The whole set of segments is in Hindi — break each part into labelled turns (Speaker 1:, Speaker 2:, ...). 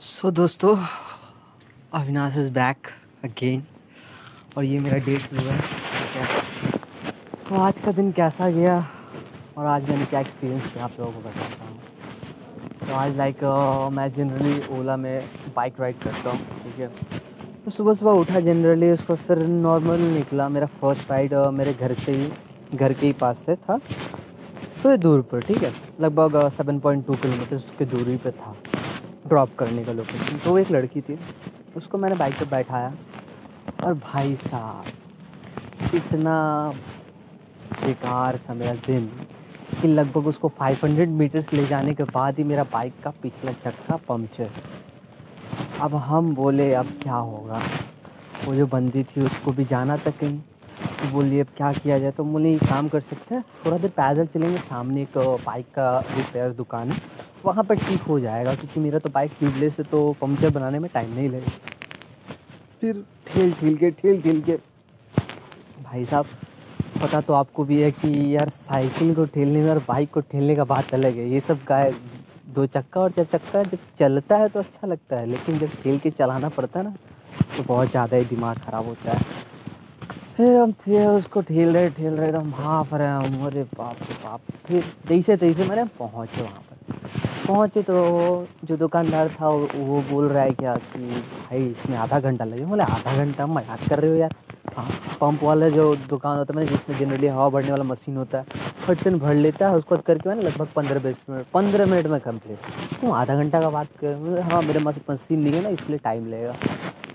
Speaker 1: सो so, दोस्तों अविनाश इज़ बैक अगेन और ये मेरा डे टू है सो so, आज का दिन कैसा गया? और आज मैंने क्या एक्सपीरियंस किया आप लोगों को बताता हूँ। सो आज लाइक मैं जनरली ओला में बाइक राइड करता हूँ ठीक है? तो सुबह सुबह उठा जनरली उसको फिर नॉर्मल निकला। मेरा फ़र्स्ट राइड मेरे घर से ही घर के ही पास से था। थोड़ी दूर पर ठीक है? लगभग सेवन पॉइंट टू किलोमीटर्स उसके दूरी पर था। ड्रॉप करने का लोकेशन तो वो एक लड़की थी, उसको मैंने बाइक पर बैठाया और भाई साहब, इतना बेकार समय दिन कि लगभग उसको 500 मीटर्स ले जाने के बाद ही मेरा बाइक का पिछला चक्का पंक्चर अब हम बोले, अब क्या होगा? वो जो बंदी थी, उसको भी जाना था कहीं। तो बोलिए अब क्या किया जाए? तो बोले काम कर सकते हैं, थोड़ा देर पैदल चलेंगे, सामने एक बाइक का रिपेयर दुकान है। वहाँ पर ठीक हो जाएगा, क्योंकि मेरा तो बाइक ट्यूबलेस है तो पंक्चर बनाने में टाइम नहीं लगेगा। फिर ठेल ठेल के, ठेल ठेल के। भाई साहब, पता तो आपको भी है कि यार साइकिल को ठेलने में और बाइक को ठेलने का बात अलग है। ये सब गाय, दो चक्का और चार चक्का, जब चलता है तो अच्छा लगता है, लेकिन जब ठेल के चलाना पड़ता है ना तो बहुत ज़्यादा ही दिमाग ख़राब होता है। फिर हम थे, उसको ठेल रहे ठेल रहे एकदम भाप रहे, हम, अरे बाप रे बाप। फिर तैसे तैसे मैंने पहुँचे वहाँ पहुँचे तो जो दुकानदार था वो बोल रहा है क्या कि, भाई, इसमें आधा घंटा लगे। बोले, आधा घंटा? मज़ाक कर रहे हो यार। हाँ पंप वाला जो दुकान होता है मैंने जिसमें जनरली हवा भरने वाला मशीन होता है फट से भर लेता है, उसको करके मैंने लगभग पंद्रह बीस मिनट, पंद्रह मिनट में कंप्लीट तुम आधा घंटा का बात कर हाँ? मेरे मशीन नहीं है ना, इसलिए टाइम लगेगा।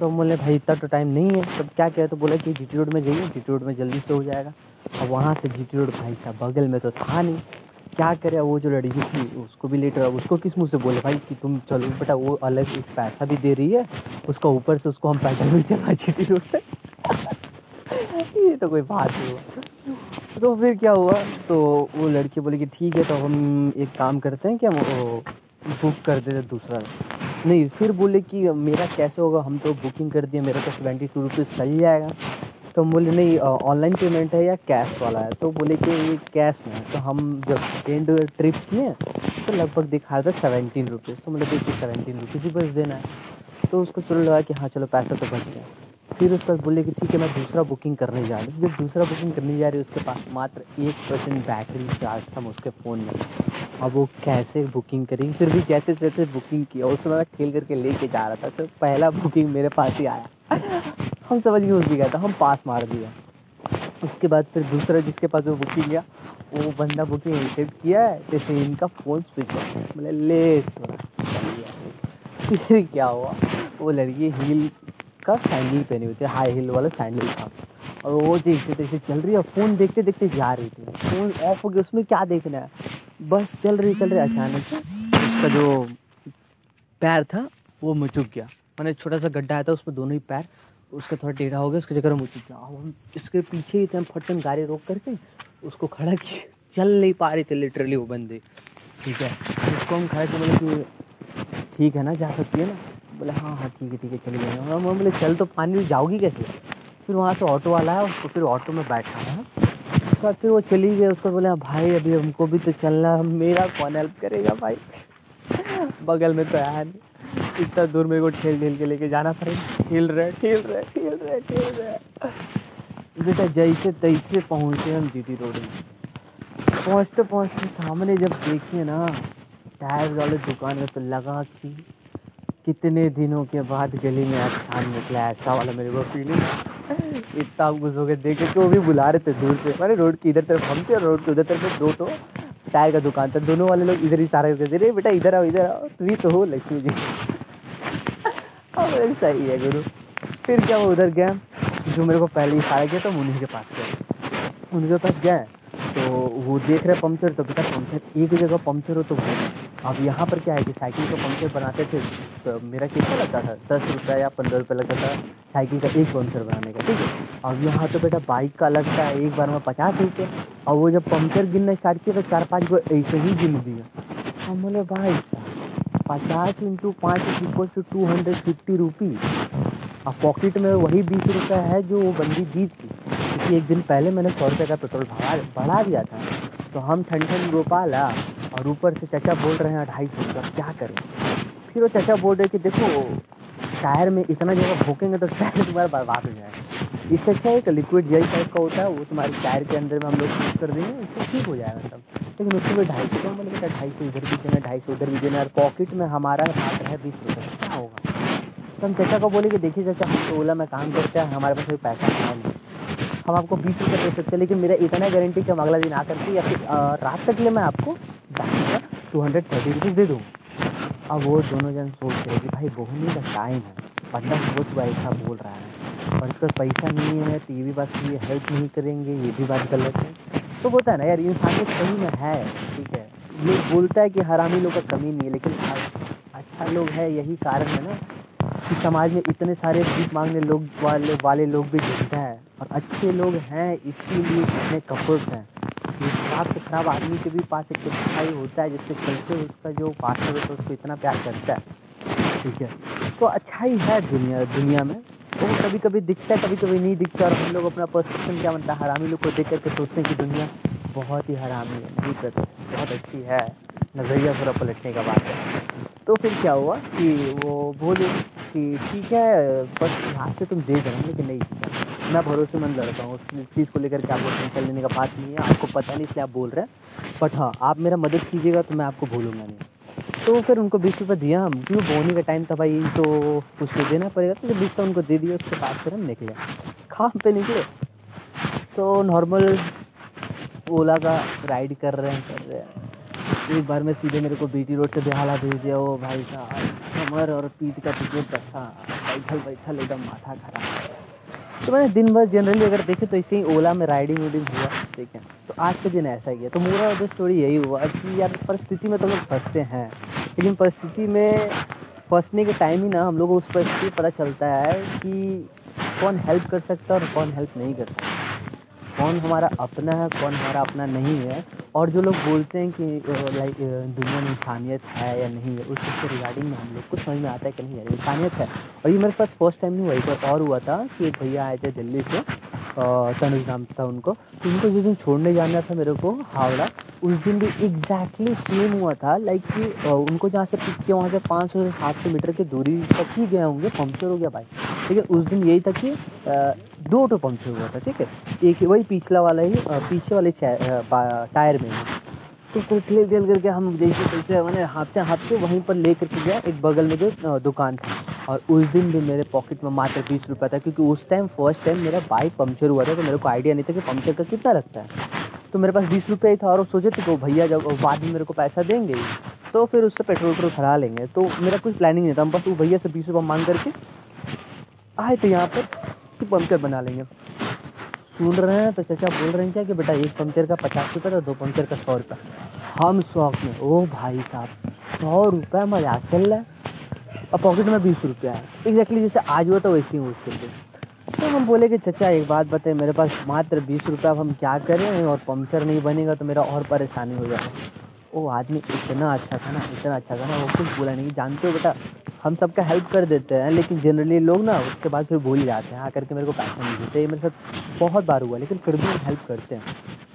Speaker 1: तो बोले, भाई, इतना तो टाइम नहीं है। तब क्या कहे तो बोला कि जीटी रोड में जाइए जीटी रोड में जल्दी से हो जाएगा। और वहाँ से जीटी रोड भाई साहब, बगल में तो था नहीं। क्या करे वो जो लड़की थी, उसको भी लेट उसको किस मुँह से बोले भाई कि तुम चलो, बेटा वो अलग एक पैसा भी दे रही है, उसका ऊपर से उसको हम पैसा भी रोड पर ये तो कोई बात नहीं हुआ। तो फिर क्या हुआ? तो वो लड़की बोली कि ठीक है तो हम एक काम करते हैं कि हम बुक कर देते दूसरा। नहीं, फिर बोले कि मेरा कैसे होगा? हम तो बुकिंग कर दिए, मेरा तो सेवेंटी टू रुपीज़ चल जाएगा। तो हम बोले, नहीं ऑनलाइन पेमेंट है या कैश वाला है? तो बोले कि, ये कैश में है। तो हम जब एंड ट्रिप किए तो लगभग दिखा रहा था सेवेंटीन रुपीज़ तो मतलब देखिए सेवेंटीन रुपीज़ ही बस देना है। तो उसको चलो लगा कि हाँ चलो, पैसा तो बच गया। फिर उसके बाद बोले कि, ठीक है, मैं दूसरा बुकिंग करने जा रही हूँ। जब दूसरा बुकिंग करने जा रही है, उसके पास मात्र एक परसेंट बैटरी चार्ज था उसके फ़ोन में। अब वो कैसे बुकिंग करी फिर भी जैसे जैसे बुकिंग किया उसमें मैं खेल करके लेके जा रहा था। तो पहला बुकिंग मेरे पास ही आया। हम समझ गए उसकी गया था हम पास मार दिया। उसके बाद फिर दूसरा जिसके पास वो बुकिंग गया वो बंदा बुकिंग एक्सेप्ट किया है जैसे इनका फ़ोन स्विच ऑफ़ बोले, ले फिर क्या हुआ? वो लड़की हील का सैंडल पहनी हुई थी हाई हील वाला सैंडल था। और वो जैसे तैसे चल रही है फ़ोन देखते देखते जा रही थी। फ़ोन ऑफ़ हो गया, उसमें क्या देखना है? बस चल रही चल रही, अचानक से उसका जो पैर था, वो मुचुक गया। मैंने छोटा सा गड्ढा आया था, उसमें दोनों ही पैर उसका थोड़ा टेढ़ा हो गया, उसकी जगह मुचुक गया हम इसके पीछे ही थे फटन गाड़ी रोक करके उसको खड़ा किए चल नहीं पा रही थे लिटरली वो बंदे। ठीक है। उसको हम खड़े थे, बोले कि ठीक है ना, जा सकती है ना? बोले हाँ हाँ ठीक है ठीक है, चले जाएँगे। हम बोले चल तो पानी जाओगी कैसे? फिर वहाँ से ऑटो वाला है उसको फिर ऑटो में बैठा है उसके फिर वो चली गई, उसको बोले भाई, अभी हमको भी तो चलना मेरा कौन हेल्प करेगा भाई? बगल में तो है नहीं। इतना दूर मेरे को ठेल ठेल के लेके जाना पड़ेगा। ठेल रहे ठेल रहे ठेल रहे ठेल रहे। बेटा जैसे तैसे पहुँचे हम जी टी रोड में। पहुँचते पहुँचते सामने जब देखिए ना, टायर वाले दुकान में तो लगा कि कितने दिनों के बाद गली में अच्छा निकला ऐसा वाला मेरे को फीलिंग इतना खुश हो गए देखे तो वो भी बुला रहे थे दूर से। मैंने रोड की इधर तरफ़ हम थे और रोड के उधर तरफ़ दो तो टायर का दुकान था। दोनों वाले लोग इधर ही सारे कहते रे बेटा इधर आओ इधर आओ। तू ही तो हो, लक्ष्मी जी। सही है, गुरु। फिर क्या वो उधर गया? जो मेरे को पहले ही सारा गया तो उन्हीं के पास गए उनके पास गए तो वो देख रहे पंचर तो बेटा पंचर एक जगह पंक्चर हो तो वो। अब यहाँ पर क्या है कि साइकिल का पंक्चर बनाते थे तो मेरा कितना लगता था? दस रुपये या पंद्रह रुपये लगता था साइकिल का एक पंचर बनाने का, ठीक है? अब यहाँ तो बेटा बाइक का लगता है, एक बार में पचास रुपये और वो जब पंक्चर गिनना स्टार्ट किया तो चार पाँच को ऐसे ही गिन दिया। हम बोले, भाई पचास इंटू पाँच equal to two hundred fifty rupees अब पॉकेट में वही बीस रुपये है जो वो बंदी दी थी क्योंकि एक दिन पहले मैंने सौ रुपये का पेट्रोल बढ़ा बढ़ा दिया था। तो हम ठंड ठंड गोपाला और ऊपर से चचा बोल रहे हैं ढाई सौ रुपये क्या करें? फिर वो चचा बोल रहे कि देखो, टायर में इतना जगह भोकेंगे तो टायर तुम्हारा बर्बाद हो जाएगा। इससे अच्छा एक लिक्विड जेल टाइप का होता है, वो तुम्हारे टायर के अंदर में हम लोग यूज़ कर देंगे, उससे ठीक हो जाएगा सब। लेकिन उसके में ढाई सौ बोले बेटा ढाई सौ इधर भी देना, ढाई सौ उधर भी देना, और पॉकेट में हमारा हाथ है बीस रुपये क्या होगा? तो हम चाचा को बोले कि देखिए चाचा, हम तो ओला में काम करते हैं, हमारे पास कोई पैसा है। नहीं हम आपको बीस रुपये दे सकते हैं, लेकिन मेरा इतना गारंटी कि हम अगला दिन आकर के या फिर रात तक लिए मैं आपको टू हंड्रेड थर्टी रुपीज़ दे दूँ अब वो दोनों जन सोच रहे कि भाई बोहनी का टाइम है, बंदा बहुत ऐसा बोल रहा है, और उसका पैसा नहीं है तो ये भी बात ये हेल्प नहीं करेंगे, ये भी बात गलत है। तो बोलता है ना यार, इंसान सही में है, ठीक है। लोग बोलता है कि हरामी लोग का कमी नहीं है, लेकिन अच्छा लोग है, यही कारण है ना कि समाज में इतने सारे भीख मांगने लोग वाले वाले लोग भी ढूंढते हैं। और अच्छे लोग हैं, इसीलिए इतने कपल्स हैं। खराब से खराब आदमी के भी पास एक भाई होता है, जिससे चलते उसका जो पार्टनर होता है उसको इतना प्यार करता है, ठीक है। तो अच्छा ही है दुनिया दुनिया में। वो तो कभी कभी दिखता है कभी कभी नहीं दिखता और हम लोग अपना परसेप्शन क्या बनता है? हरामी लोग को देख करके सोचते हैं कि दुनिया बहुत ही हरामी है नहीं कहते बहुत अच्छी है। नज़रिया थोड़ा पलटने का बात है। तो फिर क्या हुआ कि वो बोले कि ठीक है, बस यहाँ से तुम दे देना लेकिन नहीं मैं भरोसेमंद लड़का हूँ, उस चीज़ को लेकर के आपको टेंशन लेने का बात नहीं है, आपको पता नहीं इसलिए आप बोल रहे हैं। बट हाँ आप मेरा मदद कीजिएगा तो मैं आपको भूलूँगा नहीं। तो फिर उनको बीस रुपये दिया। हम क्यों बोने का टाइम था भाई? तो कुछ तो देना पड़ेगा। तो बीस सौ उनको दे दिया। उसके बाद फिर हम निकले काम पे निकले तो नॉर्मल ओला का राइड कर रहे हैं, कर रहे हैं। एक बार में सीधे मेरे को बीटी रोड से बेहाला भेज दिया। वो भाई साहब कमर और पीठ का टिकट रखा बैठल बैठल, एकदम माथा खराब। तो मैंने दिन भर जनरली अगर देखे तो इसे ही ओला में राइडिंग वूडिंग हुआ। ठीक है आज के दिन ऐसा ही है। तो मेरा जो स्टोरी यही हुआ कि यार परिस्थिति में तो लोग फंसते हैं, लेकिन परिस्थिति में फंसने के टाइम ही ना, हम लोग को उस परिस्थिति पता चलता है कि कौन हेल्प कर सकता है और कौन हेल्प नहीं कर सकता। कौन हमारा अपना है, कौन हमारा अपना नहीं है, और जो लोग बोलते हैं कि लाइक दुनिया में इंसानियत है या नहीं है, उस चीज़ के रिगार्डिंग में हम लोग को समझ में आता है कि नहीं है, इंसानियत है। और ये मेरे पास फ़र्स्ट टाइम नहीं हुआ, एक बार और हुआ था कि एक भैया आए थे दिल्ली से तनुज नाम था उनको। तो उनको जिस दिन छोड़ने जाना था मेरे को हावड़ा, उस दिन भी एग्जैक्टली सेम हुआ था। लाइक कि उनको जहाँ से पिक किया, वहाँ से पाँच सौ से सात सौ मीटर की दूरी तक ही गए होंगे पंक्चर हो गया बाइक है, उस दिन यही था कि दो ऑटो पंक्चर हुआ था, ठीक है। एक वही पिछला वाला ही पीछे वाले टायर में तो कुछ देर करके हम जैसे कैसे मैंने हाँपते हाँपते वहीं पर ले करके गया, एक बगल में जो दुकान था। और उस दिन भी मेरे पॉकेट में मात्र बीस रुपये था, क्योंकि उस टाइम फ़र्स्ट टाइम मेरा बाइक पंक्चर हुआ था तो मेरे को आइडिया नहीं था कि पंक्चर का कितना लगता है। तो मेरे पास बीस रुपये ही था और सोचे थे तो भैया जब बाद में मेरे को पैसा देंगे तो फिर उससे पेट्रोल वेट्रोल भरा लेंगे। तो मेरा कुछ प्लानिंग नहीं था, हम बस वो भैया से बीस रुपये मांग करके आए थे यहाँ पर कि पंक्चर बना लेंगे। सुन रहे हैं तो चाचा बोल रहे हैं क्या कि बेटा एक पंक्चर का पचास रुपये था, दो पंक्चर का सौ रुपये। हम शौक में, ओ भाई साहब, सौ रुपये मज़ाक चल रहा है। और पॉकेट में बीस रुपया है। एग्जैक्टली जैसे आज हुआ था, वैसे ही उसके लिए। तो हम बोले कि, चचा, एक बात बताए, मेरे पास मात्र बीस रुपया, अब हम क्या करें? और पंक्चर नहीं बनेगा तो मेरा और परेशानी हो जाएगा। वो आदमी इतना अच्छा था ना, इतना अच्छा था ना, वो कुछ बोला नहीं। जानते हो बेटा, हम सबका हेल्प कर देते हैं, लेकिन जनरली लोग ना, उसके बाद फिर भूल जाते हैं। आकर के मेरे को पैसा नहीं देते, ये मेरे साथ बहुत बार हुआ, लेकिन फिर भी हेल्प करते हैं।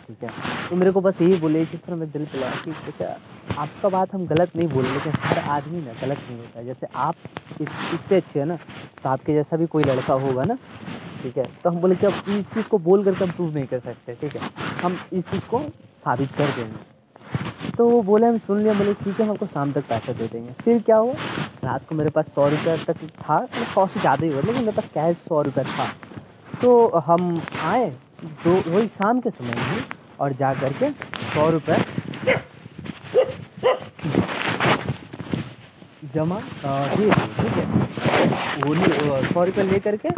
Speaker 1: ठीक है? तो मेरे को बस यही बोले, जिस तरह मैं दिल पे लगा कि बेटा आपका बात हम गलत नहीं बोले लेकिन हर आदमी ना गलत नहीं होता जैसे आप इतने अच्छे हैं ना तो आपके जैसा भी कोई लड़का होगा ना, ठीक है? तो हम बोले कि अब इस चीज़ को बोल करके हम प्रूव नहीं कर सकते, ठीक है? हम इस चीज़ को साबित कर देंगे। तो वो बोले, हम सुन लिया बोले, ठीक है, हम आपको शाम तक पैसा दे देंगे। फिर क्या हुआ? रात को मेरे पास सौ रुपये तक था मतलब सौ से ज़्यादा ही हुआ, लेकिन मेरे पास कैश सौ रुपये था। तो हम आए, दो, वही शाम के समय में और जा कर के सौ रुपये जमा दिए ठीक है? वो सौ रुपये ले करके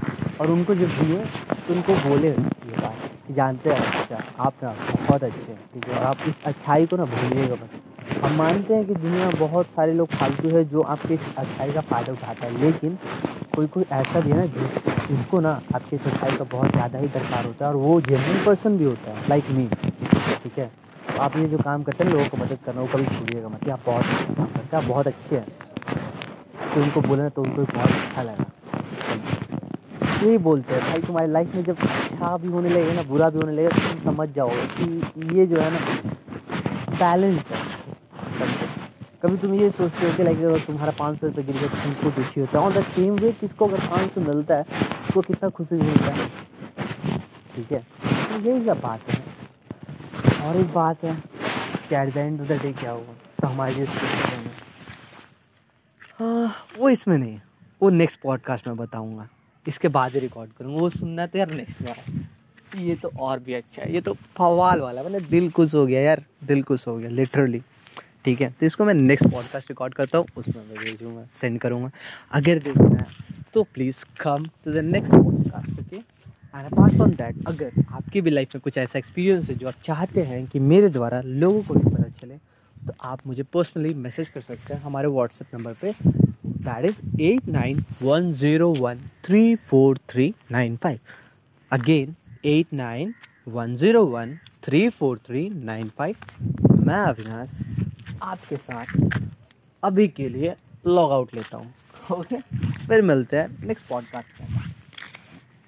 Speaker 1: और उनको जब दिए तो उनको बोले ये बात जानते हैं अच्छा आप ना बहुत अच्छे हैं, ठीक है? और आप इस अच्छाई को ना भूलिएगा बस हम मानते हैं कि दुनिया में बहुत सारे लोग फालतू है जो आपके इस अच्छाई का फ़ायदा उठाता है, लेकिन कोई कोई ऐसा भी है ना जिस जिसको ना आपकी सच्चाई का बहुत ज़्यादा ही दरकार होता है और वो जेनुअन पर्सन भी होता है लाइक मी ठीक है? आप ये जो काम करते हैं, लोगों को मदद करना, वो कभी छूलिएगा मत। आप बहुत अच्छा काम करते हैं, आप बहुत अच्छे हैं। तो उनको बोले तो उनको बहुत अच्छा लगा। यही बोलते हैं, भाई, तुम्हारी लाइफ में जब अच्छा भी होने लगे ना, बुरा भी होने लगे तो तुम समझ जाओगे कि ये जो है ना बैलेंस है। कभी तुम ये सोचते हो कि लाइक अगर तुम्हारा पाँच सौ रुपये गिर गया तो तुमको दुखी होता है। ऑन द सेम वे किसको अगर पाँच सौ मिलता है, उसको कितना खुशी मिलता है? ठीक है? तो यही सब बात है। और एक बात है। कि at the end of the day क्या होगा तो हमारे लिए हाँ। वो इसमें नहीं। वो नेक्स्ट पॉडकास्ट में बताऊँगा। इसके बाद ही रिकॉर्ड करूँगा। वो सुनना तो यार नेक्स्ट बार ये तो और भी अच्छा है। ये तो फवाल वाला। मतलब दिल खुश हो गया यार। दिल खुश हो गया लिटरली ठीक है? तो इसको मैं नेक्स्ट पॉडकास्ट रिकॉर्ड करता हूँ। उसमें मैं भेजूँगा सेंड करूँगा। अगर देखना है तो please come to the next podcast and apart from that अगर आपकी भी लाइफ में कुछ ऐसा एक्सपीरियंस है जो आप चाहते हैं कि मेरे द्वारा लोगों को भी पता चले तो आप मुझे पर्सनली मैसेज कर सकते हैं हमारे व्हाट्सएप नंबर पे। That is eight nine one zero one three four three nine five again eight nine one zero one three four three nine five मैं अविनाश आपके साथ अभी के लिए लॉग आउट लेता हूँ। ओके फिर मिलते हैं नेक्स्ट पॉडकास्ट में।